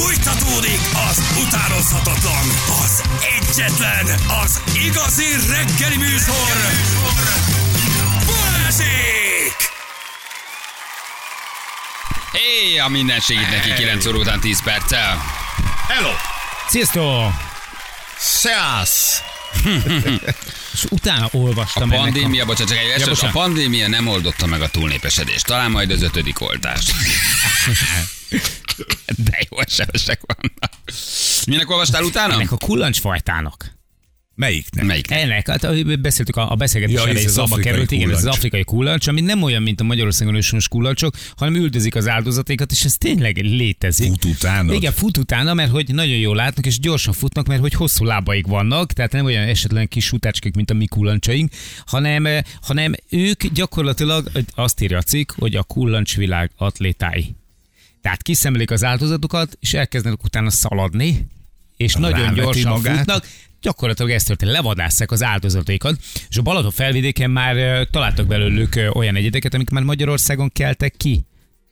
Fújtatódik az utánozhatatlan, az egyetlen, az igazi reggeli műsor. Balázsék! Hé, a minden segít neki 9 óra után 10 perccel. Hello! Sziasztok! Szeasz! És utána A olvastam ennek pandémia, bocsánat, csak egy ja, a bocsánat. pandémia nem oldotta meg a túlnépesedést. Talán majd az ötödik oltás. De jó esemesek vannak. Minek olvastál utána? ennek a kullancsfajtának. Melyiknek? Melyik? Ennek, hát beszéltük a, a beszélgetés Ja, elején szóba került, igen, ez az afrikai kullancs, ami nem olyan, mint a Magyarországon őshonos kullancsok, hanem üldözik az áldozatékat, és ez tényleg létezik. Fut utánad? Igen, fut utána, mert hogy nagyon jól látnak, és gyorsan futnak, mert hogy hosszú lábaik vannak, tehát nem olyan esetlen kis futácskák, mint a mi kullancsaink, hanem, eh, hanem ők gyakorlatilag azt írja a cikk, hogy a kullancsvilág atlétái. Tehát kiszemlik az áldozatokat, és elkezdenek utána szaladni, és nagyon gyorsan magát. futnak, gyakorlatilag ezt történt, levadásszák az áldozataikat, és a Balaton felvidéken már találtak belőlük olyan egyedeket, amik már Magyarországon keltek ki.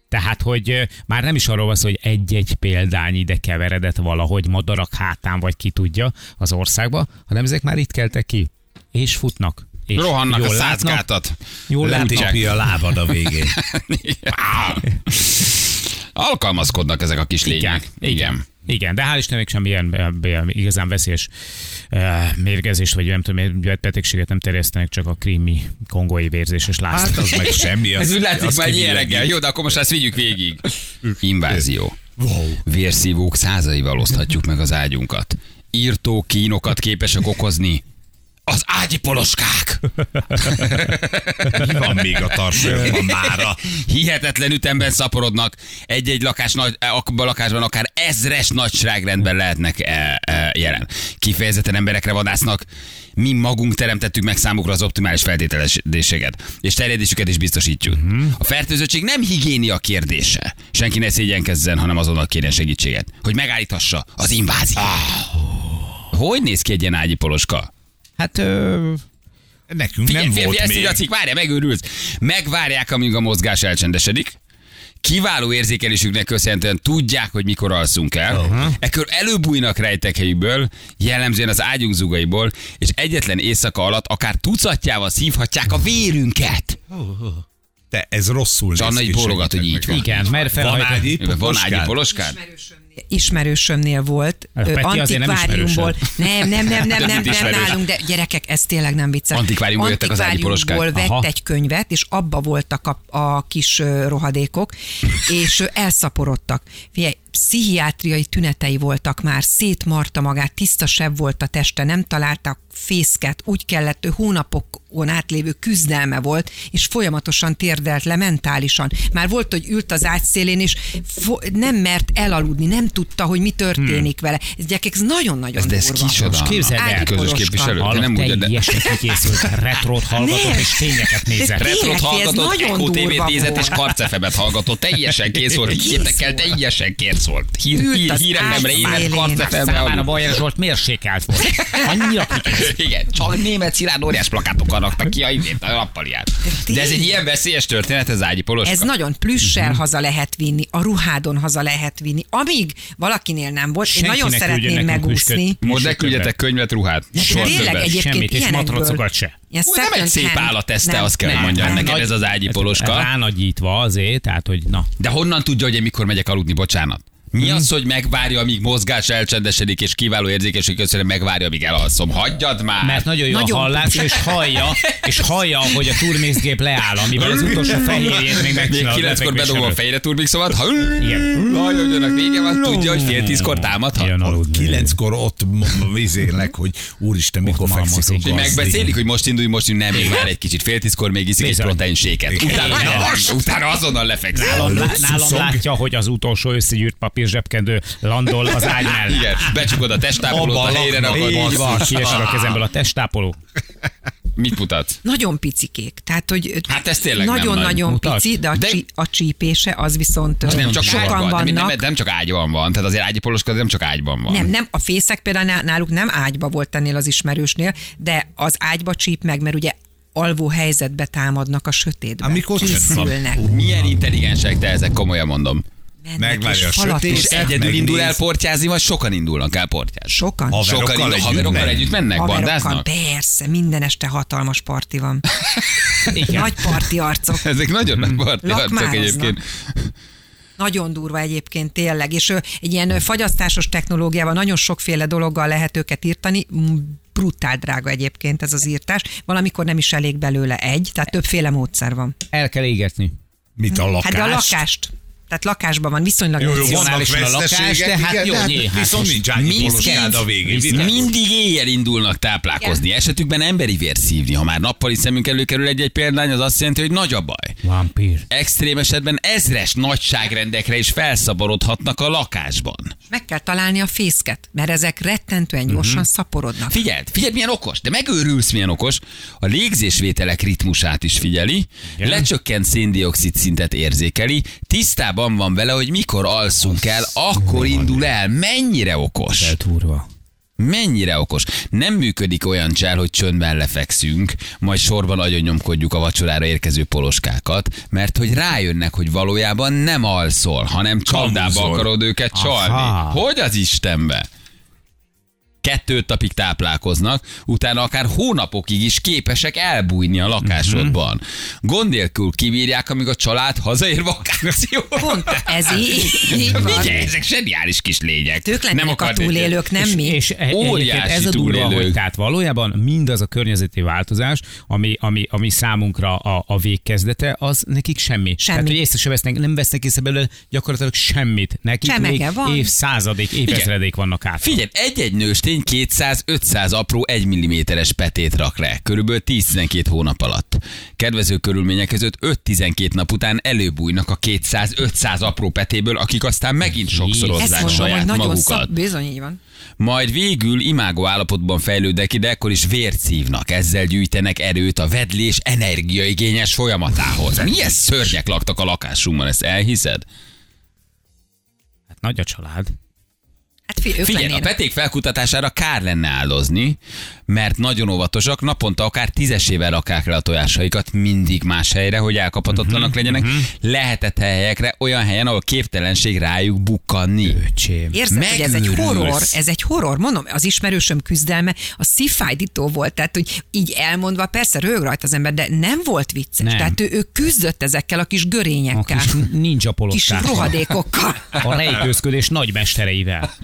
Tehát, hogy már nem is arról van szó, hogy egy-egy példány ide keveredett valahogy madarak hátán, vagy ki tudja az országba, hanem ezek már itt keltek ki. És futnak. És Rohannak a jól látnak, százgátat. Jól látnak. A lábad a végén. Alkalmazkodnak ezek a kis lények. Igen. Igen, de hál' Istennek semmilyen igazán veszélyes mérgezést, vagy nem tudom, betegséget nem terjesztenek, csak a krími kongói vérzéses láz. Hát az meg semmi. Ez Az, úgy látszik az már ilyen reggel. Jó, de akkor most ezt vigyük végig. Invázió. Wow. Vérszívók százaival oszthatjuk meg az ágyunkat. Írtó kínokat képesek okozni. Az ágyi poloskák. Mi van még a tarsolyokban mára? Hihetetlen ütemben szaporodnak. Egy-egy lakás nagy, ak- lakásban akár ezres nagyságrendben lehetnek e, e, jelen. Kifejezetten emberekre vadásznak. Mi magunk teremtettük meg számukra az optimális feltételességet, és terjedésüket is biztosítjuk. A fertőzöttség nem higiénia kérdése. Senki ne szégyenkezzen, hanem azonnal kérjen segítséget, hogy megállíthassa az inváziót. Hogy néz ki egy ilyen ágyi poloska? Hát ö, Nekünk Figyelj, nem figyelj, volt ezt még. írja a cikk, várjál, megőrülsz. Megvárják, amíg a mozgás elcsendesedik. Kiváló érzékelésüknek köszönhetően tudják, hogy mikor alszunk el. Uh-huh. Ekkor előbújnak rejtekhelyükből, jellemzően az ágyunk zugaiból, és egyetlen éjszaka alatt akár tucatjával szívhatják a vérünket. Te, ez rosszul néz Anna ki, így bólogat, hogy így van. igen, mert Van felhajt... ágyi Van ágyi poloskád? Ismerősömnél volt, A Peti antikváriumból. Nem, nem, nem, nem, nem, nem, nálunk, de gyerekek, ez tényleg nem vicces. Antikváriumból jöttek az ágyi Aha. vett egy könyvet, és abba voltak a, a kis rohadékok, és elszaporodtak. Figyelj, pszichiátriai tünetei voltak már, szétmarta magát, tiszta seb volt a teste, nem találtak fészket, úgy kellett, ő hónapokon átlévő küzdelme volt, és folyamatosan térdelt le mentálisan. Már volt, hogy ült az ágy szélén, és fo- nem mert elaludni, nem tudta, hogy mi történik vele. Ez gyerekek, ez nagyon-nagyon Ez, de ez kicsoda. Képzeld el, közös képviselő. Hallott, nem úgy, de... kikészült, retrot hallgatott, és tényeket nézett. Ez hallgatott, nagyon Eko nézett és karcefebet hallgatott. Teljesen kész volt. Higgyétek el, volt. teljesen kész volt. Hír, Ült hír, ágy élet karcefebbe. Számára. Bajer Zsolt mérsékelt volt. Annyira kikészült. Igen, csak német szilárd óriás plakátokkal raktak ki a, izét, a nappaliát. De ez egy ilyen veszélyes történet, ez ágyi poloska. Ez nagyon plüssel Mhm. haza lehet vinni, a ruhádon haza lehet vinni. Amíg valakinél nem volt, én nagyon szeretném megúszni. Most ne küldjetek könyvet, ruhát. Tényleg egyébként Semmit, és matracokat se. Ú, nem egy szép állat eszte, Nem, azt kell, hogy nem, mondjam nem. neked, ez az ágyi poloska. Ránagyítva azért, tehát, hogy na. De honnan tudja, hogy én mikor megyek aludni, bocsánat? Mi Hmm. az, hogy megvárja, amíg mozgás elcsendesedik, és kiváló érzékenység köszönöm, megvárja, amíg elalszom. Hagyjad már! Mert nagyon jó Nagyon a hallás, és hallja, és hallja, hogy a turmészgép leáll, amivel az utolsó fehérjét még Még megcsinálod. kilenckor bedobom a fejre turbixomat, ha Igen. hajoljanak vége van, tudja, hogy fél tízkor támadhat. Kilenckor ott vizélek, hogy úristen, mikor fekszik a megbeszélik, hogy most indulj, most indulj, nem, még már egy kicsit, fél tízkor még iszik egy Bizony. protein séket. Utána, azonnal lefekszel. Nálam, látja, hogy az utolsó összegyűrt papír zsebkendő landol az ágy mellett. Igen, becsukod a testápolót, a helyre rakod. Így van. Kiesel a kezemből a testápoló. Mit mutatsz? Nagyon picikék. Tehát, hogy Hát ez tényleg nem nagy. Nagyon-nagyon Mutasd. pici, de a, De- csí, a csípése az viszont És nem csak sokan sorban, vannak. nem, nem, nem csak ágyban van, tehát azért ágyi nem csak ágyban van. Nem, nem, a fészek például ná- náluk nem ágyba volt ennél az ismerősnél, de az ágyba csíp meg, mert ugye alvó helyzetbe támadnak a sötétben. Amikor van. Készülnek. Milyen intelligensek te ezek, komolyan mondom. Megvárja a sötét, És egyedül megnéz. indul el portyázni, vagy sokan indulnak el portyázni? Sokan. Haverokkal Sokan indul, együtt haverokkal mennek? együtt mennek, Haverokkal, bandáznak? persze, minden este hatalmas parti van. Igen. Nagy parti arcok. Ezek nagyon nagy parti arcok egyébként. Nagyon durva egyébként tényleg, és egy ilyen fagyasztásos technológiával nagyon sokféle dologgal lehet őket írtani, brutál drága egyébként ez az írtás. Valamikor nem is elég belőle egy, tehát többféle módszer van. El kell égetni. Mit a Hát de a lakást? Tehát lakásban van viszonylag Jó, jó, vannak a lakás, de hát igen, jó, de hát nyilván, viszont nincs poloskád a végén. Mindig, éjjel indulnak táplálkozni. Esetükben emberi vért szívni. Ha már nappali szemünk előkerül egy-egy példány, az azt jelenti, hogy nagy a baj. Vampír. Extrém esetben ezres nagyságrendekre is felszaporodhatnak a lakásban. Meg kell találni a fészket, mert ezek rettentően gyorsan Mhm. szaporodnak. Figyeld, figyeld, milyen okos, de megőrülsz, milyen okos. A légzésvételek ritmusát is figyeli, Igen. lecsökkent széndiokszid szintet érzékeli, tisztában van vele, hogy mikor alszunk el, akkor indul el. Mennyire okos? Eltúrva. Mennyire okos. Nem működik olyan csel, hogy csöndben lefekszünk, majd sorban agyonnyomkodjuk a vacsorára érkező poloskákat, mert hogy rájönnek, hogy valójában nem alszol, hanem csapdába akarod őket csalni. Aha. Hogy az Istenbe? Kettőt napig táplálkoznak, utána akár hónapokig is képesek elbújni a lakásodban. Gond nélkül kibírják, amíg a család hazaér vakációra. Pont ez így, így van. Ugye, ezek zseniális kis lények. Ők a akar- túlélők, nem és, mi. És e- Óriási ez a durva, hogy tehát valójában mindaz a környezeti változás, ami, ami, ami számunkra a, a végkezdete, az nekik semmi. Semmi. Tehát, hogy észre sem vesznek, nem vesznek észre belőle gyakorlatilag semmit. Nekik Csemege még van. évszázadék, évezredék vannak át. Figyelj, egy-egy nőstény 200-500 apró 1 mm-es petét rak le, körülbelül 10-12 hónap alatt. Kedvező körülmények között 5-12 nap után előbújnak a 200-500 apró petéből, akik aztán megint sokszorozzák mondom, saját nagyon magukat. szab... Bizony, így van. Majd végül imágó állapotban fejlődnek ide, akkor is vért szívnak, ezzel gyűjtenek erőt a vedlés energiaigényes folyamatához. Milyen szörnyek laktak a lakásunkban, ezt elhiszed? Hát nagy a család. Hát fi, ők Figyelj, a peték felkutatására kár lenne áldozni, mert nagyon óvatosak, naponta akár tízesével rakják le a tojásaikat mindig más helyre, hogy elkaphatatlanak Mhm, legyenek. Lehetett helyekre, olyan helyen, ahol képtelenség rájuk bukkanni. Öcsém. Érzed, hogy ez egy horror, ez egy horror. Mondom, az ismerősöm küzdelme a szívfájdító volt, tehát hogy így elmondva, persze rög rajta az ember, de nem volt vicces. Nem. Tehát ő, ő küzdött ezekkel a kis A görényekkel, kis ninja kis rohadékokkal. A rejtőzködés nagy mestereivel.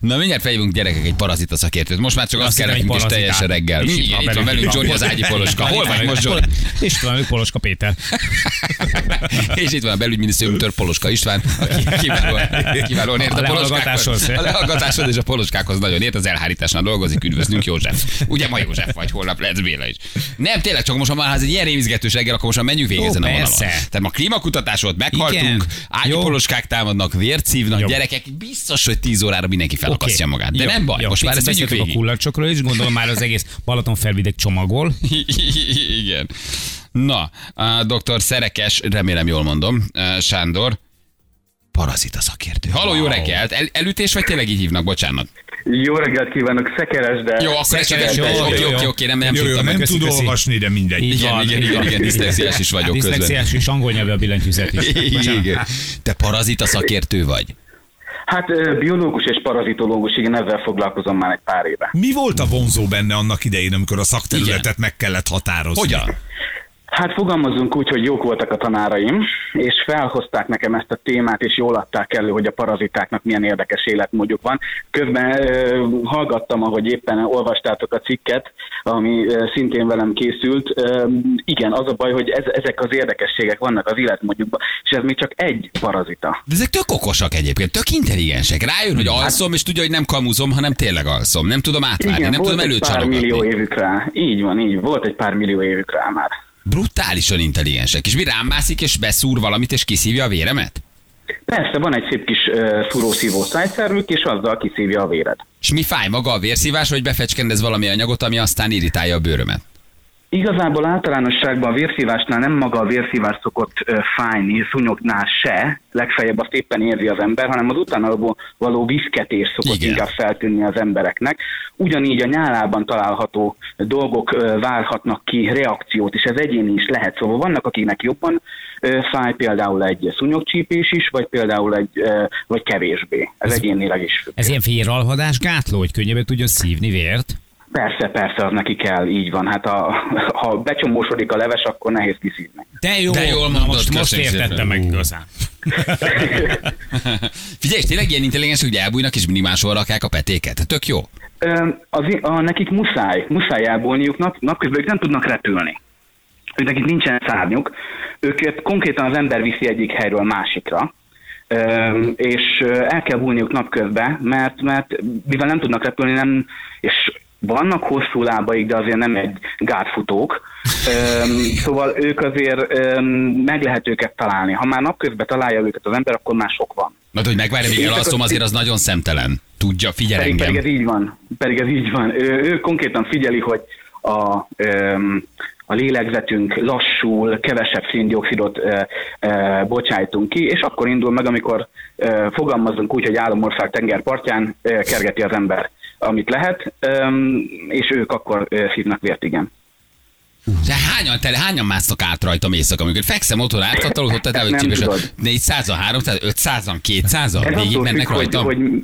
Na mindjárt felhívunk gyerekek egy parazita szakértőt. Most már csak azt, Azt kell nekünk is parazitát. reggel. És itt van van velünk, van. Zsori az ágyi poloska. Hol vagy most itt van velünk Poloska Péter. És itt van a belügyminisztériumtől Poloska István, aki kiválóan, kiválóan ért a, A poloskákhoz. A lehallgatáshoz és a poloskákhoz nagyon ért, az elhárításnál dolgozik, üdvözlünk József. Ugye ma József vagy, holnap lesz Béla is. Nem, tényleg csak most már ez egy ilyen rémizgetős reggel, akkor most már menjünk végig ezen a vonalon. Tehát ma klímakutatás volt, meghaltunk, ágyi poloskák támadnak, vért szívnak, gyerekek, biztos, hogy 10 órára mindenki felakasztja magát. De nem baj, most már ezt beszéltünk végig. a kullancsokról is, gondolom már az egész Balaton felvidék csomagol. Igen. Na, a doktor Szerekes, remélem jól mondom, Sándor, parazita szakértő. Haló, jó reggelt! El, elütés vagy tényleg így hívnak? Bocsánat. Jó reggelt kívánok, szekeres, de... Jó, akkor Szekeres, jó, oké, jó, oké, jó. oké, nem, nem Jó, jó, tudtam. nem tud olvasni, de mindegy. Igen, van, igen, igen, van. igen, diszlexiás is vagyok közben. Diszlexiás és angol nyelvű a billentyűzet is. Igen. Te parazita szakértő vagy? Hát biológus és parazitológus, igen, ezzel foglalkozom már egy pár éve. Mi volt a vonzó benne annak idején, amikor a szakterületet meg kellett határozni? Hogyan? Hát fogalmazunk úgy, hogy jók voltak a tanáraim, és felhozták nekem ezt a témát, és jól adták elő, hogy a parazitáknak milyen érdekes életmódjuk van. Közben ö, hallgattam, ahogy éppen olvastátok a cikket, ami ö, szintén velem készült. Ö, igen, az a baj, hogy ez, ezek az érdekességek vannak az életmódjukban, és ez még csak egy parazita. De ezek tök okosak egyébként, tök intelligensek. Rájön, hogy alszom, és tudja, hogy nem kamuzom, hanem tényleg alszom. Nem tudom átvárni, nem volt tudom egy pár millió előcsalogatni. évük rá. Így van, így. Volt egy pár millió évük rá már. Brutálisan intelligensek. És mi rám mászik, és beszúr valamit, és kiszívja a véremet? Persze, van egy szép kis uh, szúrószívó szájszervük, és azzal kiszívja a véred. És mi fáj maga a vérszívás, hogy befecskendez valami anyagot, ami aztán irritálja a bőrömet? Igazából általánosságban a vérszívásnál nem maga a vérszívás szokott fájni, szúnyognál se, legfeljebb azt éppen érzi az ember, hanem az utána való- viszketés szokott Igen. inkább feltűnni az embereknek. Ugyanígy a nyálában található dolgok várhatnak ki reakciót, és ez egyéni is lehet. Szóval vannak, akiknek jobban fáj, például egy szúnyogcsípés is, vagy például egy, vagy kevésbé. Ez egyénileg is. Ez ilyen véralhadás gátló, hogy könnyebben tudjon szívni vért? Persze, persze, az neki kell, így van. Hát a, ha becsomósodik a leves, akkor nehéz kiszívni. De jó, De jól mondod, most, most értettem meg igazán. Figyelj, és tényleg ilyen intelligensek, hogy elbújnak és mindig máshol rakják a petéket. Tök jó. Az, a, nekik muszáj, muszáj elbújniuk, nap, napközben ők nem tudnak repülni. Ők nekik nincsen szárnyuk, őket konkrétan az ember viszi egyik helyről másikra, és el kell bújniuk napközben, mert, mert mivel nem tudnak repülni, nem, és vannak hosszú lábaik, de azért nem egy gátfutók, Öm, szóval ők azért öm, meg lehet őket találni. Ha már napközben találja őket az ember, akkor már sok van. Mert hogy megvárja, míg elalszom, azért az nagyon szemtelen. Tudja, figyel Pedig, engem. pedig ez így van. Pedig ez így van. Ő, ő konkrétan figyeli, hogy a, öm, a lélegzetünk lassul, kevesebb széndiokszidot ö, bocsájtunk ki, és akkor indul meg, amikor ö, fogalmazunk úgy, hogy Álomország tengerpartján ö, kergeti az ember, amit lehet, és ők akkor ö, szívnak vért, igen. De hányan, tele, hányan másznak át rajtam éjszaka, amikor fekszem otthon átkatalódott, tehát Nem hogy tudod. 400 300 500 200 Ez végig attól, mennek függ, hogy, rajtam. hogy,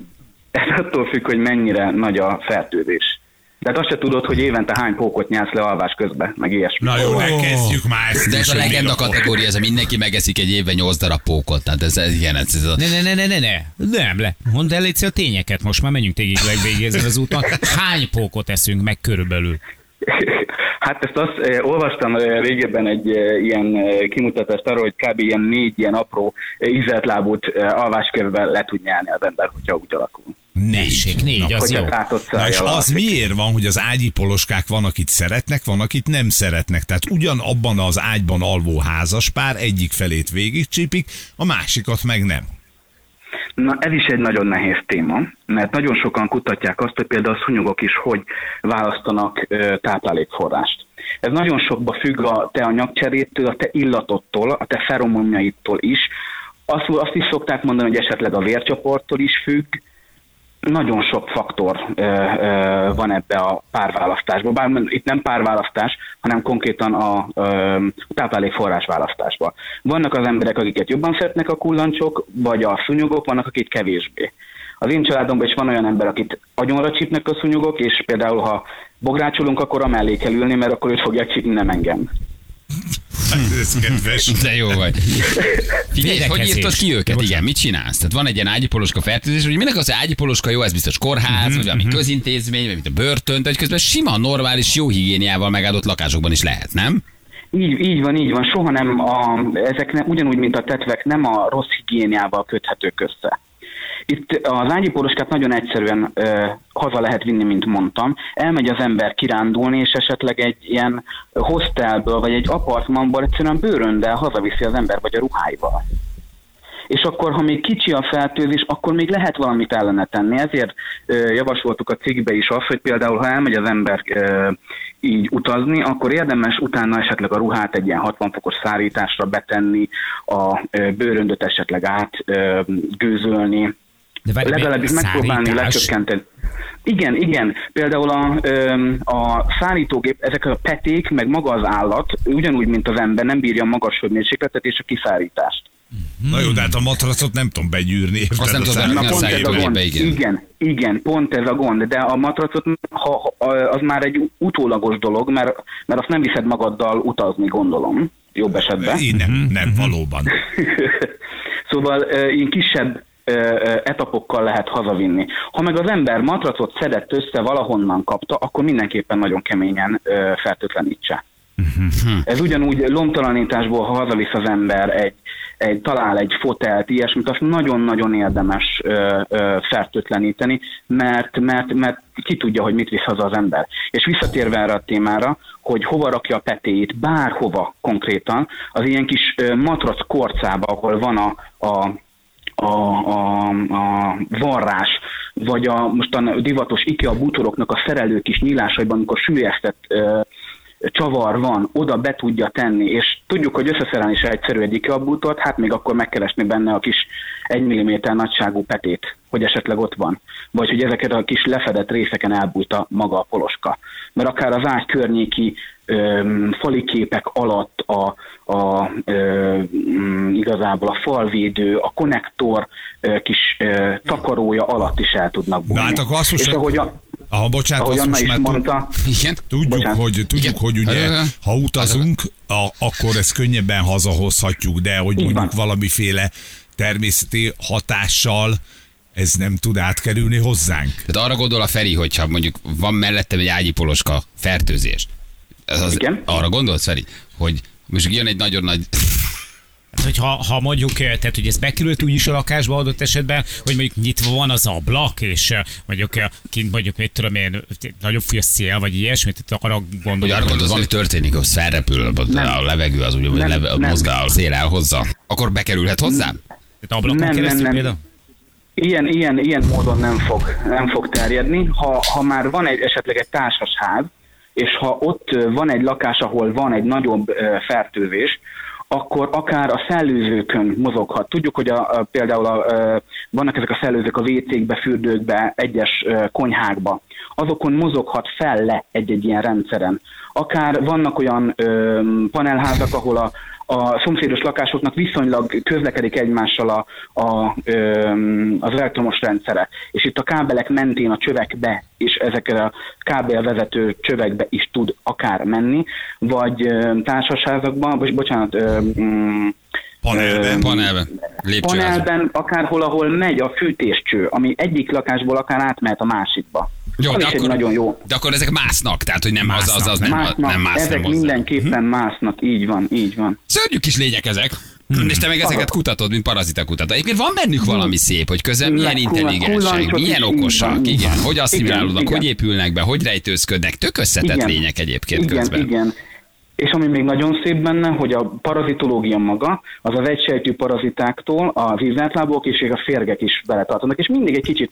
ez attól függ, hogy mennyire nagy a fertőzés. Tehát azt se tudod, hogy évente hány pókot nyálsz le alvás közben, meg ilyesmi. Na jó, ne kezdjük már ezt. De ez a legenda kategória, ez a mindenki megeszik egy évben 8 darab pókot. Tehát ez, ez igen, ez, ez a... Ne, ne, ne, ne, ne, ne. Nem, le. Mondd el a tényeket, most már menjünk tégig legvégig ezen az úton. Hány pókot eszünk meg körülbelül? Hát ezt azt eh, olvastam eh, régebben egy eh, ilyen eh, kimutatást arról, hogy kb. ilyen négy ilyen apró eh, ízeltlábút eh, alváskövben le tud nyelni az ember, hogyha úgy alakul. Tessék, négy, az jó. Na és az miért van, hogy az ágyi poloskák van, akit szeretnek, van, akit nem szeretnek. Tehát ugyanabban az ágyban alvó házaspár egyik felét végigcsípik, a másikat meg nem. Na ez is egy nagyon nehéz téma, mert nagyon sokan kutatják azt, hogy például a szúnyogok is hogy választanak táplálékforrást. Ez nagyon sokba függ a te anyagcserétől, a te illatottól, a te feromonjaitól is. Azt, azt is szokták mondani, hogy esetleg a vércsoporttól is függ. Nagyon sok faktor ö, ö, van ebbe a párválasztásban. Bár itt nem párválasztás, hanem konkrétan a, ö, táplálékforrás választásban. Vannak az emberek, akiket jobban szeretnek a kullancsok, vagy a szúnyogok, vannak, akik kevésbé. Az én családomban is van olyan ember, akit agyonra csípnek a szúnyogok, és például ha bográcsolunk, akkor amellé kell ülni, mert akkor őt fogják csípni, nem engem. Ez kedves. De jó vagy. Figyelj, hogy írtad ki őket? Bocsánat. Igen, mit csinálsz? Tehát van egy ilyen ágyipoloska fertőzés, hogy minek az, hogy ágyipoloska jó, ez biztos kórház, vagy valami közintézmény, vagy mint a börtön, de hogy közben sima, normális, jó higiéniával megáldott lakásokban is lehet, nem? Így, így van, így van. Soha nem, a, ezek nem, ugyanúgy, mint a tetvek, nem a rossz higiéniával köthetők össze. Itt az ágyipóroskát nagyon egyszerűen ö, haza lehet vinni, mint mondtam. Elmegy az ember kirándulni, és esetleg egy ilyen hostelből, vagy egy apartmanból egyszerűen bőröndel hazaviszi az ember, vagy a ruháival. És akkor, ha még kicsi a fertőzés, akkor még lehet valamit ellene tenni. Ezért ö, javasoltuk a cikkbe is azt, hogy például, ha elmegy az ember ö, így utazni, akkor érdemes utána esetleg a ruhát egy ilyen 60 fokos szárításra betenni, a ö, bőröndöt esetleg átgőzölni, De várj, legalábbis megpróbálni lecsökkenteni. Igen, igen. Például a, a szállítógép, ezek a peték, meg maga az állat, ugyanúgy, mint az ember, nem bírja a magas hőmérsékletet és a kiszárítást. Na jó, de hát a matracot nem tudom begyűrni. Azt nem tudom, Na, pont ez a gond. igen. Igen. igen, pont ez a gond, de a matracot ha, ha, az már egy utólagos dolog, mert, mert azt nem viszed magaddal utazni, gondolom, jobb esetben. Én nem, nem, valóban. Szóval ilyen kisebb etapokkal lehet hazavinni. Ha meg az ember matracot szedett össze, valahonnan kapta, akkor mindenképpen nagyon keményen fertőtlenítse. Ez ugyanúgy lomtalanításból, ha hazavisz az ember, egy, egy, talál egy fotelt, ilyesmit, azt nagyon-nagyon érdemes ö, ö, fertőtleníteni, mert, mert, mert ki tudja, hogy mit visz haza az ember. És visszatérve erre a témára, hogy hova rakja a petéit, bárhova konkrétan, az ilyen kis matrac korcába, ahol van a, a a, a, a varrás, vagy a mostan divatos IKEA bútoroknak a szerelő kis nyílásaiban, amikor sülyeztett ö, csavar van, oda be tudja tenni, és tudjuk, hogy összeszerelni is egyszerű egy IKEA bútort, hát még akkor megkeresni benne a kis 1 mm nagyságú petét, hogy esetleg ott van. Vagy hogy ezeket a kis lefedett részeken elbújta maga a poloska. Mert akár az ágy környéki öm, fali képek alatt a, a ö, igazából a falvédő, a konnektor ö, kis ö, takarója alatt is el tudnak bújni. Na hát akkor azt most- És ahogy a, Ah, bocsánat, ahogy azt most is már mondta, Igen? Tudjuk, Bocsánat. hogy, tudjuk Igen. hogy ugye, Ö, ha utazunk, a, akkor ezt könnyebben hazahozhatjuk, de hogy Így mondjuk van. valamiféle természeti hatással ez nem tud átkerülni hozzánk. Tehát arra gondol a Feri, hogyha mondjuk van mellettem egy ágyi poloska fertőzés. Az, az, Igen. Arra gondolsz, Feri, hogy most jön egy nagyon nagy... Hát, hogy ha, ha mondjuk, eh, tehát hogy ez bekerült úgyis a lakásba adott esetben, hogy mondjuk nyitva van az ablak, és eh, mondjuk eh, kint mondjuk, mit tudom én, nagyobb fúj a szél, vagy ilyesmit, tehát arra Hogy gondolom. arra gondolsz, valami történik, az felrepül, a levegő az ugye, Nem, leve, nem. mozgál, a szél elhozza. Akkor bekerülhet hozzám? Tehát ablakon Nem, nem, keresztül nem. például? Ilyen, ilyen, ilyen módon nem fog, nem fog terjedni. Ha, ha már van egy, esetleg egy társasház, és ha ott van egy lakás, ahol van egy nagyobb fertőzés, akkor akár a szellőzőkön mozoghat. Tudjuk, hogy a, a, például a, ö, vannak ezek a szellőzők a WC-kbe, fürdőkbe, egyes ö, konyhákba. Azokon mozoghat fel le egy-egy ilyen rendszeren. Akár vannak olyan ö, panelházak, ahol a, a szomszédos lakásoknak viszonylag közlekedik egymással a, a, az elektromos rendszere. És itt a kábelek mentén a csövekbe, és ezekre a kábelvezető csövekbe is tud akár menni, vagy társasházakban, vagy bocsánat, Panelben. Panelben. Lépcsőházban. panelben, akárhol, ahol megy a fűtéscső, ami egyik lakásból akár átmehet a másikba. Jó, de akkor, nagyon jó. de akkor ezek másznak, tehát hogy nem az, az, az nem, Másznak, nem mász, ezek nem hozzá. mindenképpen másznak, így van, így van. Szörnyű kis lények ezek. És te meg ezeket kutatod, mint parazita kutató. Egyébként van bennük valami szép, hogy közben milyen intelligensek, milyen okosak, igen, van. hogy asszimilálódnak, Igen, hogy igen. épülnek be, hogy rejtőzködnek, tök összetett lények egyébként igen, közben. Igen, és ami még nagyon szép benne, hogy a parazitológia maga, az az egysejtű parazitáktól az ízlátlábok és a férgek is beletartanak, és mindig egy kicsit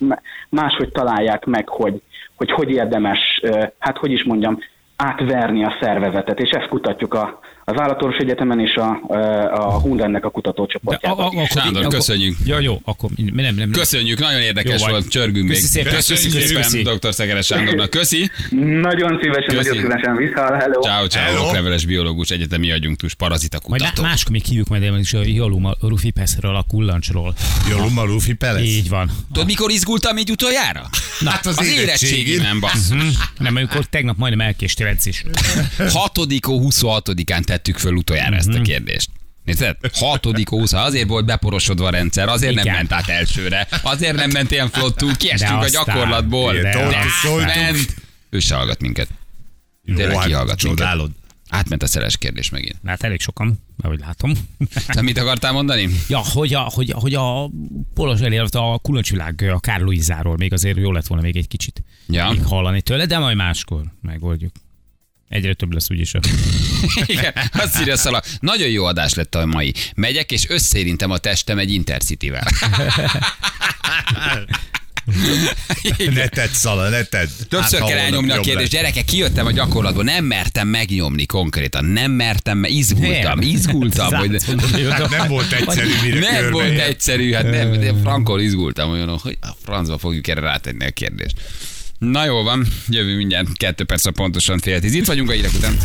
máshogy találják meg, hogy hogy, hogy érdemes, hát hogy is mondjam, átverni a szervezetet, és ezt kutatjuk a, az Állatorvos Egyetemen és a, ö, a Hundennek a De, a, kutatócsoportjában. a, akkor, Sándor, akkor, köszönjük. Ja, jó, akkor nem, nem, nem. Köszönjük, nagyon érdekes Jó volt, csörgünk még. Köszi szépen. Köszönjük Köszi, szépen, köszi. dr. Szekeres Sándornak. Köszi. Nagyon szívesen, Köszi. nagyon szívesen vissza, hello! Ciao, ciao, Hello. okleveles biológus, egyetemi adjunktus, parazita Majd kutató. má- máskor még hívjuk majd is a Joluma Rufi Peszről, a kullancsról. Joluma Luffy Pelesz? Így van. Tudod, mikor izgultam így utoljára? Na, hát az, Az érettségimen, basszus. Hm? Nem, amikor tegnap majdnem elkéstél edzés. 6-ó, 26-án tettük föl utoljára ezt a kérdést. Érted? 6 20 azért volt beporosodva a rendszer, azért nem Igen. ment át elsőre, azért nem ment ilyen flottul, kiestünk a gyakorlatból. de átment. Ő se hallgat minket. Tényleg hát kihallgat minket. Átment a szeres kérdés megint. Hát elég sokan, ahogy látom. Te mit akartál mondani? Ja, hogy a, hogy, hogy a Polos elért a kullancsvilág a Kár Luizáról még azért jó lett volna még egy kicsit Ja. még hallani tőle, de majd máskor megoldjuk. Egyre több lesz úgyis. a- Igen, azt írja Szala. Nagyon jó adás lett a mai. Megyek és összérintem a testem egy Intercity-vel. Ne tedd, Szala, ne tedd. Többször Hát, kell elnyomni a kérdést. Gyerekek, kijöttem a gyakorlatból, nem mertem megnyomni konkrétan. Nem mertem, mert izgultam, Nem. izgultam. hogy oda- Nem volt egyszerű, mire nem körbe volt egyszerű, hát nem, de frankol izgultam olyan, hogy a francba fogjuk erre rátenni a kérdést. Na jó van, jövő mindjárt, kettő perc pontosan fél tíz. Itt vagyunk a hírek után.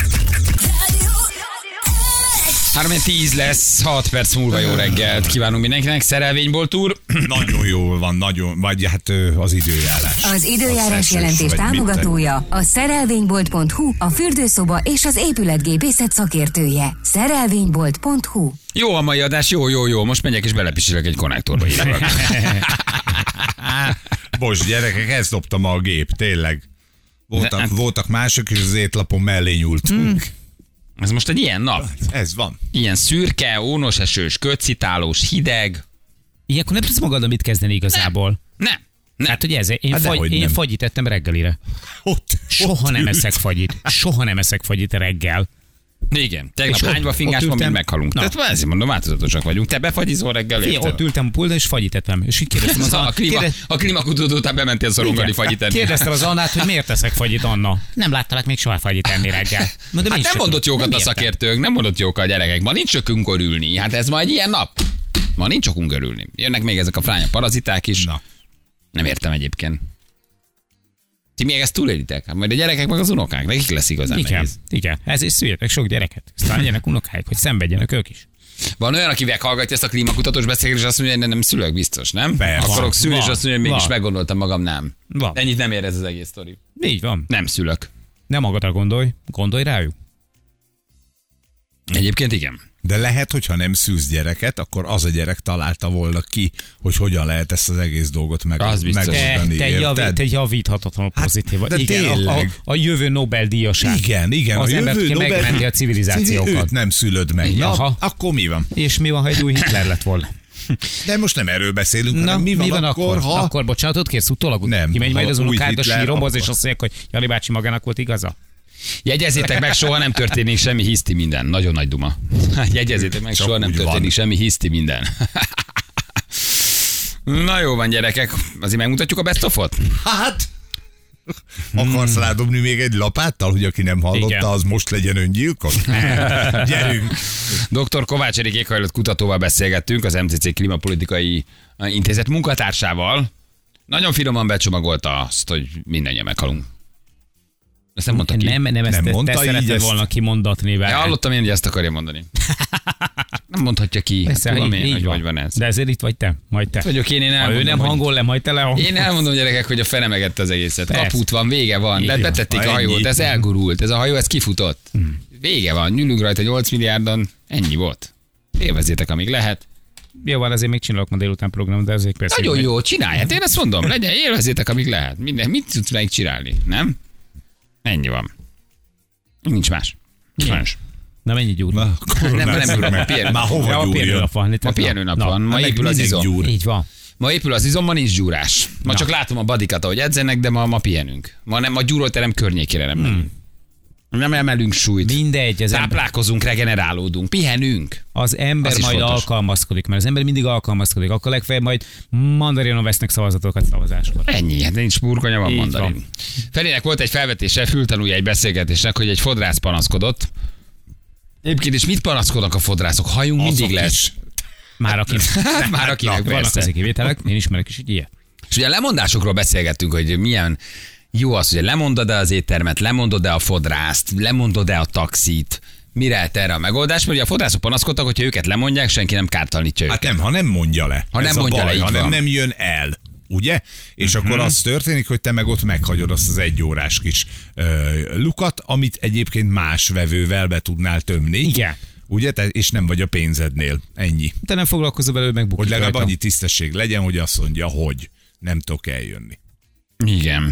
3 10 lesz, 6 perc múlva jó reggelt. Kívánunk mindenkinek, szerelvényból túr. Nagyon jól van, nagyon, vagy hát az időjárás. Az időjárás esős, jelentés támogatója a szerelvénybolt.hu, a fürdőszoba és az épületgépészet szakértője. Szerelvénybolt.hu Jó a mai adás, jó, jó, jó. Most megyek és belepisilek egy konnektorba. Most gyerekek, ezt dobta ma a gép, tényleg. Voltak, De- voltak mások, és az étlapon mellé nyúltunk. Ez most egy ilyen nap. Ez van. Ilyen szürke, ónos esős, kötcitálós, hideg. Ilyenkor nem tudsz magaddal mit kezdeni igazából. Nem. Nem. Hát, hogy ez, én, Hát fagy, én fagyit ettem reggelire. Ott, Soha ott nem ült. eszek fagyit. Soha nem eszek fagyit reggel. Igen, tegnap És hányva fingás, ültem. meghalunk. Na. Tehát ezért mondom, változatosak vagyunk. Te befagyizol reggel, érted? ott ültem a pultban, és fagyit ettem. És így kérdeztem az a, Annát, klíma, kérde- a klímakutató után bementél szorongani fagyit enni. Kérdeztem az Annát, hogy miért teszek fagyit, Anna. Nem láttalak még soha fagyit enni reggel. Mondom, Hát nem mondott tudom. jókat Nem a szakértők, nem mondott jókat a gyerekek. Ma nincs okunk örülni. Hát ez ma egy ilyen nap. Ma nincs okunk örülni. Jönnek még ezek a fránya paraziták is. Na. Nem értem egyébként. Ti még ezt túlélitek? Hát majd a gyerekek meg az unokák, nekik lesz igazán Igen, nehéz. igen. Ez is szüljetek sok gyereket. Aztán legyenek unokáik, hogy szenvedjenek ők is. Van olyan, aki meghallgatja ezt a klímakutatós beszélgetést, és azt mondja, hogy nem, nem szülök biztos, nem? Persze. Akarok szülni, és azt mondja, hogy mégis Van. meggondoltam magam, nem. Van. Ennyit nem ér ez az egész sztori. Így van. Nem szülök. Nem magadra gondolj, gondolj rájuk. Egyébként igen. De lehet, hogyha nem szűz gyereket, akkor az a gyerek találta volna ki, hogy hogyan lehet ezt az egész dolgot meg, Az biztos. Te, megoldani. te, érted? javít, te javíthatatlanul Hát, pozitív vagy. de Igen, a, a, tényleg. a jövő Nobel-díjasság. Igen, igen. Az a jövő aki Nobel- megmenti a civilizációkat. Őt nem szülöd meg. Na, Aha. akkor mi van? És mi van, ha egy új Hitler lett volna? De most nem erről beszélünk, Na, hanem mi van, akkor, ha... Akkor bocsánatot kérsz utólag? Nem, Kimegy majd az unokád a síromhoz, és akkor- azt mondják, hogy Jani bácsi magának volt igaza? Jegyezzétek meg, soha nem történik semmi hiszti minden. Nagyon nagy duma. Jegyezzétek meg, Csak soha nem történik van. semmi hiszti minden. Na jó van, gyerekek. Azért megmutatjuk a best of-ot? Hát... Akarsz rádobni még egy lapáttal, hogy aki nem hallotta, Igen. az most legyen öngyilkos? Gyerünk! Dr. Kovács Erik éghajlat kutatóval beszélgettünk, az MCC Klimapolitikai Intézet munkatársával. Nagyon finoman becsomagolta azt, hogy mindannyian meghalunk. Ezt nem mondta ki. Nem, nem, ezt Nem nem mondta te így ezt? volna kimondatni vele. Ja, hallottam én, hogy ezt akarja mondani. Nem mondhatja ki. Hát, Persze, tudom így- én, így hogy vagy van ez. De ezért itt vagy te, majd te. Vagyok én, én ha ő elmondom, nem hogy- hangol le, majd te le Én elmondom gyerekek, hogy a fene megette az egészet. Persze. Kaput van, vége van. Így De van. betették a Ha hajót, ennyi. ez elgurult. Ez a hajó, ez kifutott. Vége van, nyűlünk rajta 8 milliárdan, ennyi volt. Élvezzétek, amíg lehet. Jó van, azért még csinálok ma délután program, de azért persze. Nagyon jó, csinálj. Hát én ezt mondom, legyen, élvezzétek, amíg lehet. Minden, mit tudsz megcsinálni, nem? Ennyi van. Nincs más. Sajnos. Na mennyi gyúr? Na, Nem, nem gyúr, meg. pihenő. Már Ja, hova a gyúrjon? pihenőnap van. Ma pihenőnap Na, van, ma épül az izom. gyúr. Így van. Ma épül az izom, ma nincs gyúrás. Ma Na. csak látom a badikat, ahogy edzenek, de ma, ma pihenünk. Ma nem, a gyúróterem környékére nem megyünk. Nem emelünk súlyt. Mindegy, az ember, Táplálkozunk, regenerálódunk, pihenünk. az ember Az majd fontos. alkalmazkodik, mert az ember mindig alkalmazkodik. Akkor legfeljebb majd mandarinon vesznek szavazatokat szavazáskor. Ennyi, hát nincs burgonya, van Így mandarin. van. Felének volt egy felvetése, fültanúja egy beszélgetésnek, hogy egy fodrász panaszkodott. Egyébként is mit panaszkodnak a fodrászok? Hajunk mindig Azok lesz. is. Már aki, Hát már akinek vannak azért kivételek, én ismerek is egy ilyet. És ugye a lemondásokról beszélgettünk, hogy milyen jó az, hogy lemondod-e az éttermet, lemondod-e a fodrászt, lemondod-e a taxit, mire lehet erre a megoldás, mert ugye a fodrászok panaszkodtak, hogyha őket lemondják, senki nem kártalanítja őket. Hát nem, ha nem mondja le. Ha nem mondja baj, le, hanem van. nem jön el. Ugye? És Mhm. akkor az történik, hogy te meg ott meghagyod azt az egy órás kis ö, lukat, amit egyébként más vevővel be tudnál tömni. Igen. Ugye? Te, és nem vagy a pénzednél. Ennyi. Te nem foglalkozol belőle, megbukik Hogy legalább rajta. annyi tisztesség legyen, hogy azt mondja, hogy nem tudok eljönni. Igen.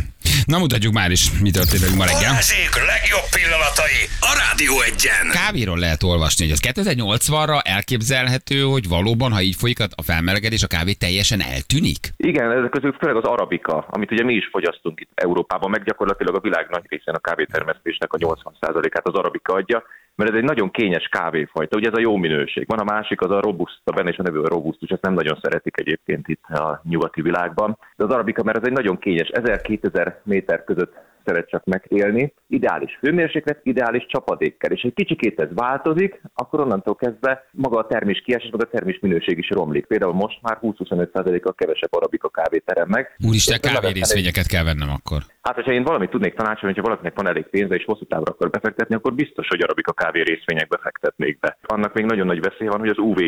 Na mutatjuk már is, mi történt velünk ma reggel. Balázsék legjobb pillanatai a Rádió egyen. Kávéról lehet olvasni, hogy az 2080-ra elképzelhető, hogy valóban, ha így folyik a felmelegedés, a kávé teljesen eltűnik? Igen, ezek közül főleg az arabika, amit ugye mi is fogyasztunk itt Európában, meg gyakorlatilag a világ nagy részén a kávétermesztésnek a 80%-át az arabika adja, mert ez egy nagyon kényes kávéfajta, ugye ez a jó minőség. Van a másik, az a robusta, benne is a nevű a robusztus, ezt nem nagyon szeretik egyébként itt a nyugati világban. De az arabika, mert ez egy nagyon kényes, 1000-2000 méter között szeret csak megélni. Ideális hőmérséklet, ideális csapadékkel. És egy kicsikét ez változik, akkor onnantól kezdve maga a termés kiesés, meg a termés minőség is romlik. Például most már 20-25%-kal kevesebb arabika kávét terem meg. Úristen, Ez kávérészvényeket kell vennem akkor. Hát, hogyha én valamit tudnék tanácsolni, hogyha valakinek van elég pénze és hosszú távra akar befektetni, akkor biztos, hogy arabika kávé részvényekbe fektetnék be. Annak még nagyon nagy veszélye van, hogy az UV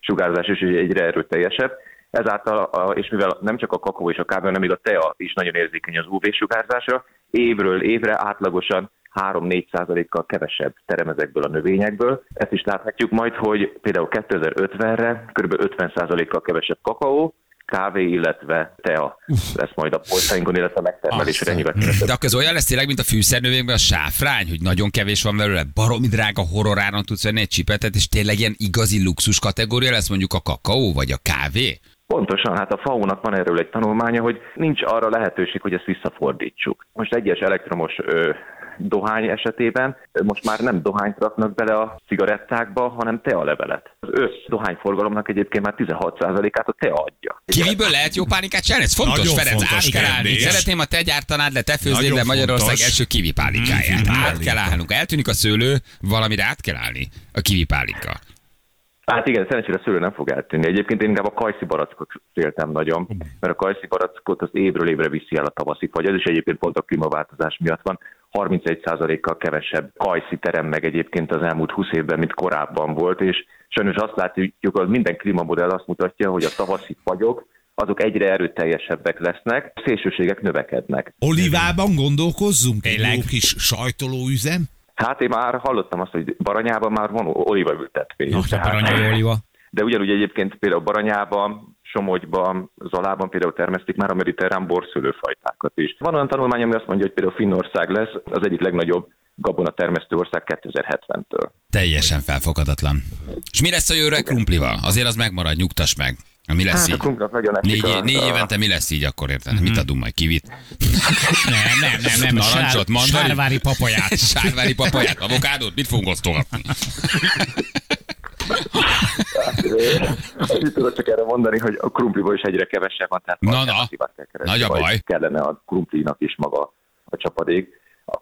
sugárzás is egyre erőteljesebb. Ezáltal, a, és mivel nem csak a kakaó és a kávé, hanem még a tea is nagyon érzékeny az UV sugárzásra, évről évre átlagosan 3-4 százalékkal kevesebb terem ezekből a növényekből. Ezt is láthatjuk majd, hogy például 2050-re kb. 50 százalékkal kevesebb kakaó, kávé, illetve tea lesz majd a polcainkon, illetve a megtermelésre kevesebb. De akkor ez olyan lesz tényleg, mint a fűszernövényben a sáfrány, hogy nagyon kevés van belőle, baromi drága horroráron tudsz venni egy csipetet, és tényleg ilyen igazi luxus kategória lesz mondjuk a kakaó vagy a kávé? Pontosan, hát a FAO-nak van erről egy tanulmánya, hogy nincs arra lehetőség, hogy ezt visszafordítsuk. Most egyes elektromos ö, dohány esetében most már nem dohányt raknak bele a cigarettákba, hanem tealevelet. Az össz dohányforgalomnak egyébként már 16%-át a tea adja. Kiviből lehet jó pálinkát csinálni? Ez fontos, Nagyon Ferenc, fontos át kell állni. Szeretném, ha te gyártanád le, te főznéd Nagyon le Magyarország fontos. első kivi pálinkáját. Mhm. Át kell állnunk. Eltűnik a szőlő, valamire át kell állni. A kivi pálinka. Hát igen, szerencsére a szőlő nem fog eltűnni. Egyébként én inkább a kajszi barackot féltem nagyon, mert a kajszi barackot az évről évre viszi el a tavaszi fagy. Ez is egyébként pont a klímaváltozás miatt van. 31%-kal kevesebb kajszi terem meg egyébként az elmúlt 20 évben, mint korábban volt, és sajnos azt látjuk, hogy minden klímamodell azt mutatja, hogy a tavaszi fagyok azok egyre erőteljesebbek lesznek, szélsőségek növekednek. Olivában gondolkozzunk? Egy jó kis sajtolóüzem? Hát én már hallottam azt, hogy Baranyában már van olívaültetvény. Nagy Tehát- aranyai oliva. De ugyanúgy egyébként például Baranyában, Somogyban, Zalában például termesztik már a mediterrán borszőlőfajtákat is. Van olyan tanulmány, ami azt mondja, hogy például Finnország lesz az egyik legnagyobb gabona termesztő ország 2070-től. Teljesen felfoghatatlan. És mi lesz a jövőre krumplival? Azért az megmarad, nyugtass meg. Mi lesz Hát így? Négy, a, négy évente mi lesz így akkor, érted? Mit adunk majd kivit? Nem, nem, nem, nem. Narancsot, mandarin? sárvári papaját. Sárvári papaját, avokádót, mit fogunk osztogatni? Annyit tudok csak erre mondani, hogy a krumpliból is egyre kevesebb van, tehát Na, na. alternatívát kell keresni, Nagy a baj. Kellene a krumplinak is maga a csapadék,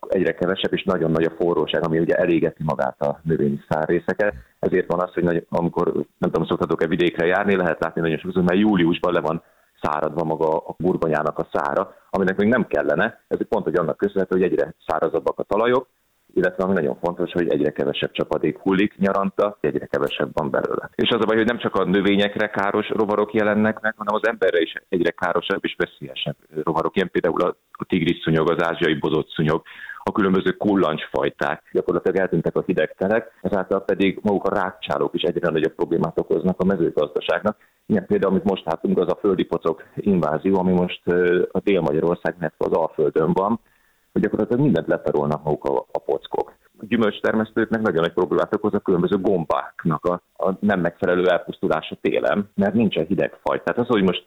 egyre kevesebb, és nagyon nagy a forróság, ami ugye elégeti magát a növényi szárrészeket. Ezért van az, hogy nagy, amikor, nem tudom, szoktatok-e vidékre járni, lehet látni nagyon sokszor, mert júliusban le van száradva maga a burgonyának a szára, aminek még nem kellene. Ez pont, hogy annak köszönhető, hogy egyre szárazabbak a talajok, illetve ami nagyon fontos, hogy egyre kevesebb csapadék hullik nyaranta, egyre kevesebb van belőle. És az a baj, hogy nem csak a növényekre káros rovarok jelennek meg, hanem az emberre is egyre károsabb és veszélyesebb rovarok. Ilyen például a, tigris szúnyog, az ázsiai bozott szúnyog, a különböző kullancsfajták. Gyakorlatilag eltűntek a hidegtelek, ezáltal pedig maguk a rákcsálók is egyre nagyobb problémát okoznak a mezőgazdaságnak. Ilyen például, amit most látunk, az a földi pocok invázió, ami most a Dél-Magyarország, illetve az Alföldön van, hogy gyakorlatilag mindent letarolnak maguk a, a pockok. A gyümölcstermesztőknek nagyon nagy problémát okoz a különböző gombáknak a, a nem megfelelő elpusztulása télen, mert nincsen hideg faj. Tehát az, hogy most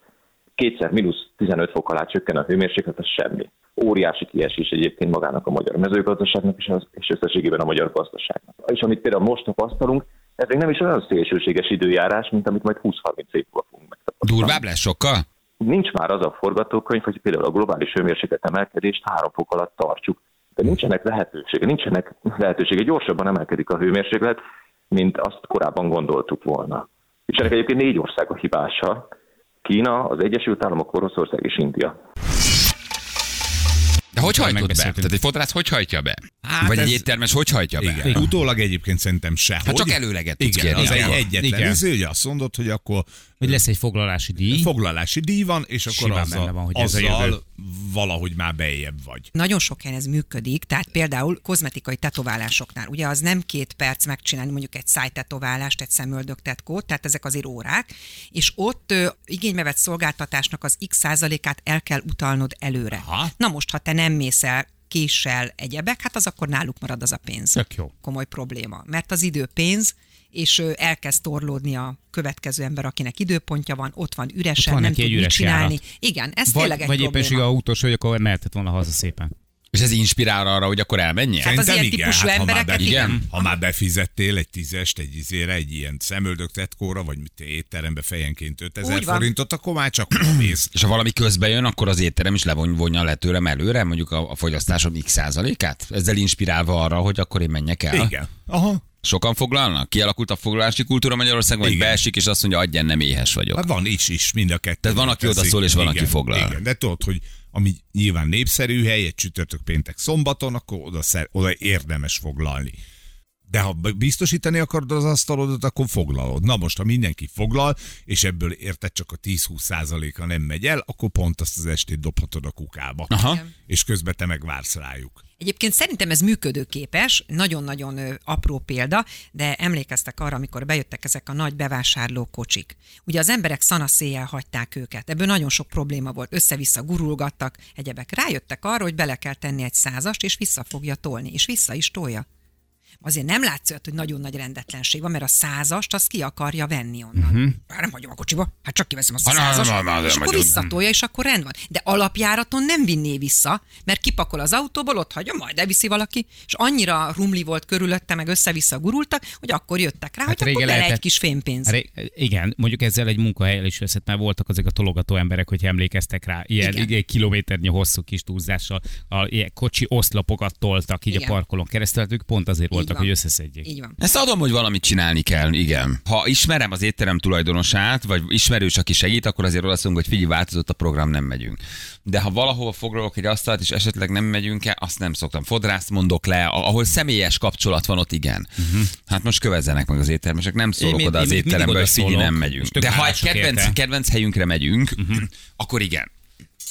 kétszer mínusz 15 fok alá csökken a hőmérséklet, az semmi. Óriási kiesés egyébként magának a magyar mezőgazdaságnak és, az, és összességében a magyar gazdaságnak. És amit például most tapasztalunk, ez még nem is olyan szélsőséges időjárás, mint amit majd 20-30 év múlva fogunk megtapasztalni. Durvább lesz sokkal? Nincs már az a forgatókönyv, hogy például a globális hőmérséklet emelkedést három fok alatt tartsuk. De nincsenek lehetősége, nincsenek lehetősége. Gyorsabban emelkedik a hőmérséklet, mint azt korábban gondoltuk volna. És ennek egyébként négy ország a hibása. Kína, az Egyesült Államok, Oroszország és India. De hogy hajtod be? Tehát egy fodrász hogy hajtja be? Hát Vagy egy ez- éttermes hogy hajtja be? Igen. Utólag egyébként szerintem sehogy. Hát csak előleget tudsz Igen, kérni. az egy egyetlen Igen. izé, hogy azt mondod, hogy akkor Hogy lesz egy foglalási díj. foglalási díj van, és akkor Simán azzal, benne van, hogy ez a azzal jövő. valahogy már bejebb vagy. Nagyon sok helyen ez működik, tehát például kozmetikai tetoválásoknál. Ugye az nem két perc megcsinálni mondjuk egy szájtetoválást, egy szemöldöktetkót, tehát ezek azért órák, és ott ö, igénybe vett szolgáltatásnak az x százalékát el kell utalnod előre. Aha. Na most, ha te nem mész el késsel egyebek, hát az akkor náluk marad az a pénz. Tök jó. Komoly probléma. Mert az idő pénz, és elkezd torlódni a következő ember, akinek időpontja van, ott van üresen, van nem tud egy mit üres csinálni. járat. Igen, ez tényleg Vagy, egy vagy probléma. éppenséggel autós vagy, akkor mehetett volna haza szépen. És ez inspirál arra, hogy akkor elmenjél? Hát az Szerintem ilyen típusú ha már, embereket be, igen. ha már befizettél egy tízest, egy izére, egy ilyen szemöldöktetkóra, vagy mit étterembe fejenként 5000 Úgy van. forintot, akkor már csak mész. És ha valami közbe jön, akkor az étterem is levonja le tőlem előre, mondjuk a, a fogyasztásom x százalékát? Ezzel inspirálva arra, hogy akkor én menjek el? Igen. Aha. Sokan foglalnak? Kialakult a foglalási kultúra Magyarországon, vagy Igen. beesik, és azt mondja, adjen, nem éhes vagyok. Hát van is, is, mind a kettő. Tehát van, aki odaszól, és van, igen, aki foglal. Igen, de tudod, hogy ami nyilván népszerű hely, egy csütörtök péntek szombaton, akkor oda, szer, oda érdemes foglalni. De ha biztosítani akarod az asztalodat, akkor foglalod. Na most, ha mindenki foglal, és ebből érted csak a 10-20 százaléka nem megy el, akkor pont azt az estét dobhatod a kukába. Aha. És közben te megvársz rájuk. Egyébként szerintem ez működőképes, nagyon-nagyon apró példa, de emlékeztek arra, amikor bejöttek ezek a nagy bevásárló kocsik. Ugye az emberek szanaszéjjel hagyták őket, ebből nagyon sok probléma volt, össze-vissza gurulgattak, egyebek. Rájöttek arra, hogy bele kell tenni egy százast, és vissza fogja tolni, és vissza is tolja. Azért nem látszik, olyat, hogy nagyon nagy rendetlenség van, mert a százast azt ki akarja venni onnan. Uh-huh. Hát nem hagyom a kocsiba, hát csak kiveszem azt a na, százast, na, na, és akkor visszatolja, és akkor rend van. De alapjáraton nem vinné vissza, mert kipakol az autóból, ott hagyja, majd elviszi valaki, és annyira rumli volt körülötte, meg össze-vissza gurultak, hogy akkor jöttek rá, hát hogy akkor bele egy kis fémpénz. Ré, igen, mondjuk ezzel egy munkahelyen is összet, mert voltak azok a tologató emberek, hogy emlékeztek rá, ilyen, Igen. igen. kilométernyi hosszú kis túlzással, a, ilyen kocsi oszlopokat toltak így Igen. a parkolón keresztül, hát ők pont azért voltak, van. hogy összeszedjék. Így van. Ezt adom, hogy valamit csinálni kell, igen. Ha ismerem az étterem tulajdonosát, vagy ismerős, aki segít, akkor azért oda szólunk, hogy figyelj, változott a program, nem megyünk. De ha valahova foglalok egy asztalt, és esetleg nem megyünk el, azt nem szoktam. Fodrászt mondok le, ahol személyes kapcsolat van, ott igen. Uh-huh. Hát most kövezzenek meg az éttermesek, nem szólok Én- oda én az étterembe, hogy figyelj, nem megyünk. De ha egy kedvenc, kedvenc helyünkre megyünk, uh-huh. akkor igen.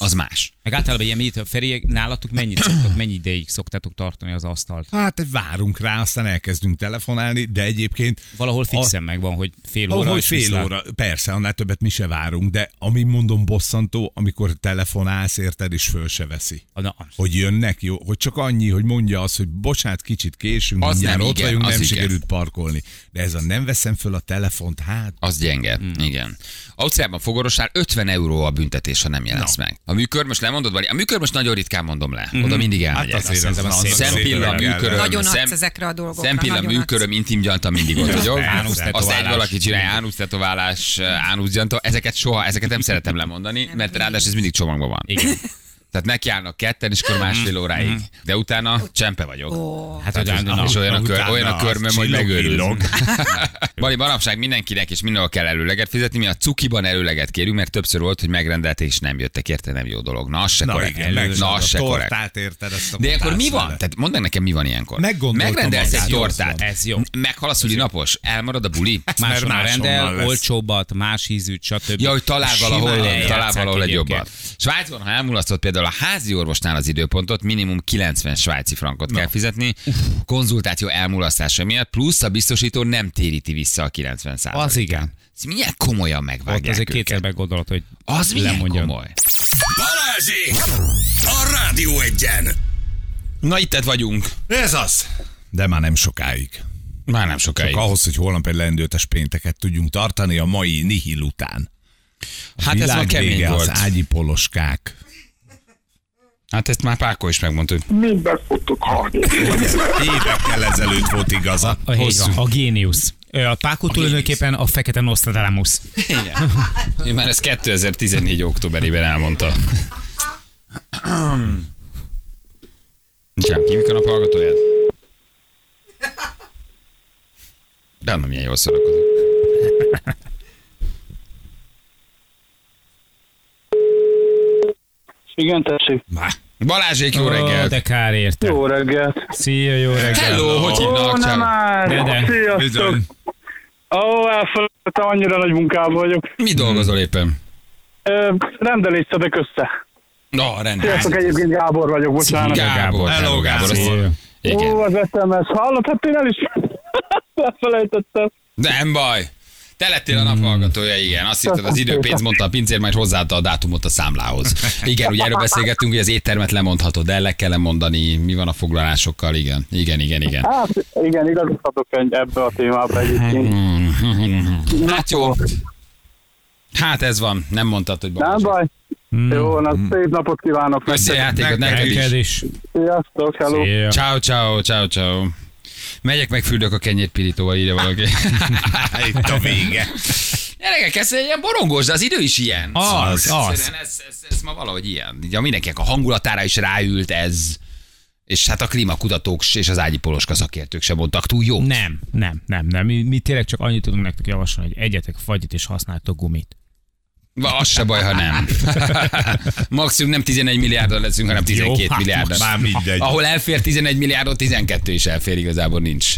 Az más. Meg általában ilyen mit, Feri, nálatok mennyit szoktak, mennyi ideig szoktátok tartani az asztalt? Hát várunk rá, aztán elkezdünk telefonálni, de egyébként... Valahol a- fixen megvan, hogy fél óra. Ahogy és fél viszlát. óra, persze, annál többet mi se várunk, de ami mondom bosszantó, amikor telefonálsz, érted, és föl se veszi. Na, Hogy jönnek, jó, hogy csak annyi, hogy mondja azt, hogy bocsánat, kicsit késünk, Az mindjárt nem, ott igen, vagyunk, az nem igen. sikerült parkolni. De ez a nem veszem föl a telefont, hát Az gyenge, Hmm. igen. Ausztriában fogorosál 50 euró a büntetés, ha nem jelensz meg. A műkör most lemondod, vagy a műkör most nagyon ritkán mondom le. Oda mindig elmegyek. Hát Szerintem az az Szempilla, műköröm, Nagyon szem, ezekre a dolgokra, Szempilla, műköröm, intim gyanta mindig ott vagyok. Ánusz Azt egy tetoválás. valaki csinálja, ánusz tetoválás, ánusz gyanta. Ezeket soha, ezeket nem szeretem lemondani, mert ráadásul ez mindig csomagban van. Igen. Tehát nekiállnak ketten, és akkor másfél óráig. De utána csempe vagyok. Ó, Hát, hogy Na, és olyan a, kör, olyan a körmöm, hogy villog. Bali, manapság mindenkinek és mindenhol kell előleget fizetni, mi a cukiban előleget kérünk, mert többször volt, hogy megrendelték és nem jöttek érte, nem jó dolog. Na, az se Na korrekt. igen, Na, az se korrekt. érted, ezt a De akkor mi van? Tehát mondd meg nekem, mi van ilyenkor? Megrendelsz egy tortát. ez jó. Meghalsz szüli napos, elmarad a buli. Máshonnan rendel, olcsóbbat, más ízűt, stb. Ja, hogy talál valahol, talál valahol egy jobbat. Svájcban, ha elmulasztod például a házi orvosnál az időpontot, minimum 90 svájci frankot kell fizetni, konzultáció elmulasztása miatt, plusz a biztosító nem téríti vissza a 90 Az igen. Ez milyen komolyan Ott megvágják azért őket. kétszer meggondolod, hogy Az milyen lemondjon. komoly. Balázsi! A Rádió egyen! Na itt vagyunk. Ez az. De már nem sokáig. Már nem sokáig. Csak ahhoz, hogy holnap egy lendőtes pénteket tudjunk tartani a mai nihil után. A Hát ez világ kemény vége, volt. Az ágyi poloskák. Hát ezt már Páko is megmondta, hogy Mindent fogtok hallni. Évekkel ezelőtt volt igaza. A, van, a géniusz. A Pákó tulajdonképpen a fekete Nostradamus. Igen. Ő már ezt 2014. októberében elmondta. Ki, mikor a hallgatóját? De nem milyen jól szórakozik. Igen, tessék. Balázsék, jó Ó, reggelt! de kár érte. Jó reggelt. Szia, jó reggelt. Hello, hogy Ó, hívnak? nem Ciao. már. De, de. Sziasztok. Ó, elfelejtettem, annyira nagy munkában vagyok. Mi dolgozol éppen? Ö, rendelést szedek össze. Na, rendben. Sziasztok, egyébként Gábor vagyok, bocsánat. Gábor, Hello, Gábor. Ó, az SMS. Hallott, hát én el is elfelejtettem. De nem baj. Te lettél a naphallgatója, igen. Azt hitted, az időpénz mondta a pincér, majd hozzáadta a dátumot a számlához. Igen, ugye erről beszélgettünk, hogy az éttermet lemondhatod, el le kell lemondani, mi van a foglalásokkal, igen. Igen, igen, igen. Hát igen, egy- ebbe a témába egyébként. Hát jó. Hát ez van, nem mondtad, hogy Nem baj. Jó, na szép napot kívánok Köszi játékot neked Neked is. is. Sziasztok, hello. Ciao, ciao, ciao, ciao. Megyek meg fürdök a kenyérpirítóval, írja valaki. Itt a vége. Gyerekek, ez ilyen borongós, de az idő is ilyen. Az, Szóval az. Ez, ez, ez, ma valahogy ilyen. Ugye mindenkinek a hangulatára is ráült ez. És hát a klímakutatók és az ágyi poloska szakértők sem mondtak túl jó. Nem, nem, nem, nem. Mi, mi tényleg csak annyit tudunk nektek javasolni, hogy egyetek fagyit és használtok gumit. Va, az se baj, ha nem. Maximum nem 11 milliárdal leszünk, hanem 12 Jó, hát milliárdal. Már mindegy. Ahol elfér 11 milliárdot, 12 is elfér, igazából nincs.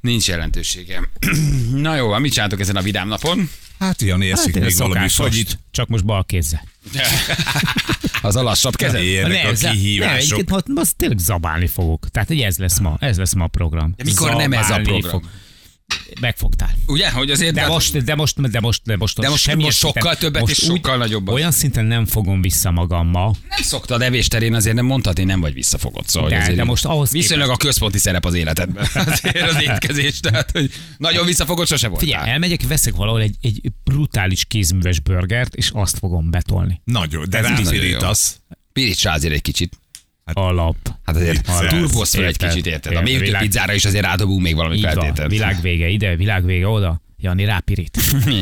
Nincs jelentősége. Na jó, mit csináltok ezen a vidám napon? Hát ilyen érszik ez még valami fagyit. Csak most bal kézzel. Az a lassabb kezed? Ilyenek a za- kihívások. egyébként most, tényleg zabálni fogok. Tehát hogy ez lesz ma, ez lesz ma a program. De mikor nem ez a Zabálni program? fog. Megfogtál. Ugye, hogy azért... De hát- most, de most, de most, de most, De most- semmilyen most sokkal szinten- többet most és sokkal nagyobbat. Olyan szinten nem fogom vissza magammal. Nem szoktad evésterén azért nem mondhatni, nem vagy visszafogott. Szóval De- de most ahhoz Viszonylag a központi szerep az életedben. Azért az étkezés, tehát hogy nagyon visszafogott sose volt. Figyelj, elmegyek, veszek valahol egy, egy brutális kézműves burgert, és azt fogom betolni. Nagyon, de ráfirítasz. Piríts rá azért egy kicsit. Alap. Hát azért fel egy kicsit, érted? A még több pizzára is azért rádobunk még valami feltételt. világ vége ide, világ vége oda. Jani rápirít.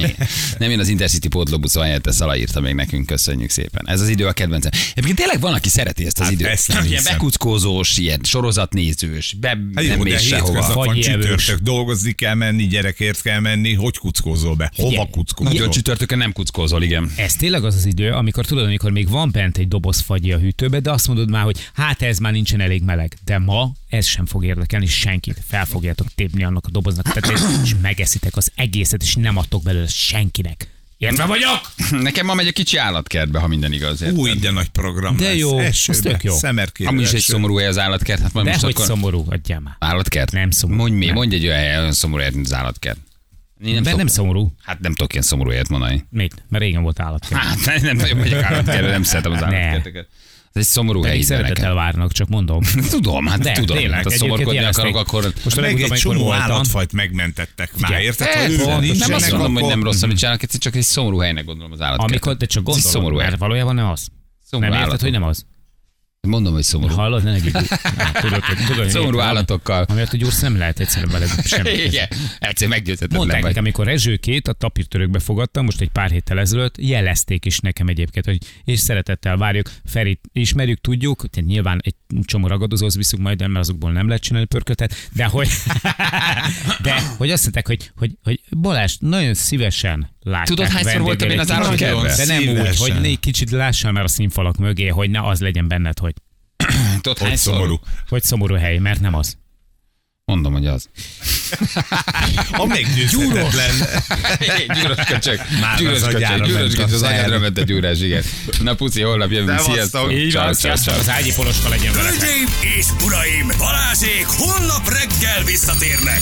Nem én az Intercity pótlóbuszon helyette Szala írta még nekünk, köszönjük szépen. Ez az idő a kedvencem. Egyébként tényleg van, aki szereti ezt az Hát időt. ezt nem ilyen bekuckózós, ilyen sorozatnézős, be Hát nem jó, mész sehova. van csütörtök, dolgozni kell menni, gyerekért kell menni, hogy kuckózol be? Hova kuckózol? Nagyon csütörtökön nem kuckózol, igen. Ez tényleg az az idő, amikor tudod, amikor még van bent egy doboz fagyi a hűtőbe, de azt mondod már, hogy hát ez már nincsen elég meleg. De ma ez sem fog érdekelni senkit. Fel fogjátok tépni annak a doboznak a tetejét, és megeszitek az egészet, és nem adtok belőle senkinek. Értve vagyok? Nekem ma megy a kicsi állatkertbe, ha minden igaz. érted? Új, de nagy program De lesz. jó, Esőbe, tök jó. Szemerkére. Amúgy is egy szomorú hely az állatkert. Hát majd De most hogy akkor... szomorú, adjál már. Állatkert? Nem szomorú. Mondj mi, Nem. mondj egy olyan hely, olyan szomorú helyet, mint az állatkert. Én Nem, nem szoktam. szomorú. Hát nem tudok ilyen szomorú helyet mondani. Mit? Mert régen volt állat. Hát nem, nem nagyon megyek állatkertbe, nem szeretem az Ne. Ez egy szomorú hely. Pedig nekem. szeretettel várnak, csak mondom. Tudom, hát De, tudom. tényleg, hát ha szomorkodni akarok, akkor... Most Meg egy csomó állatfajt megmentettek már, érted? nem azt mondom, hogy nem rossz, amit csinálnak, csak egy szomorú helynek gondolom az állatkert. amikor, de csak hely. mert valójában nem az. Szomorú nem érted, hogy nem az? Mondom, hogy szomorú. Hallod, ne. Na, Tudod, hogy- tudod, hogy Szomorú érted, állatokkal. Amiatt, hogy gyursz nem lehet egyszerűen veled semmi. Igen, egyszer meggyőzhetetlen Mondták nekem, amikor Rezsőkét a tapírtörökbe fogadtam, most egy pár héttel ezelőtt, jelezték is nekem egyébként, hogy és szeretettel várjuk, Ferit ismerjük, tudjuk, tehát nyilván egy csomó ragadozóhoz viszük majd, mert azokból nem lehet csinálni pörkötet, de hogy, de hogy azt mondták, hogy, hogy, hogy Balázs, nagyon szívesen látják Tudod, hányszor voltam én az állatkertben? De nem úgy, hogy né, kicsit lássál már a színfalak mögé, hogy ne az legyen benned, hogy, Tudod, Hogy hányszor? szomorú. hogy szomorú hely, mert nem az. Mondom, hogy az. A meggyőzhetetlen. Gyűrös köcsök. Már Gyűrös az köcsök. agyára Gyűrös köcsök. Az agyadra ment a gyúrás, igen. Na puci, holnap jövünk. Sziasztok. Így van, sziasztok, az ágyi poloska legyen veletek. Hölgyeim és uraim, Balázsék holnap reggel visszatérnek.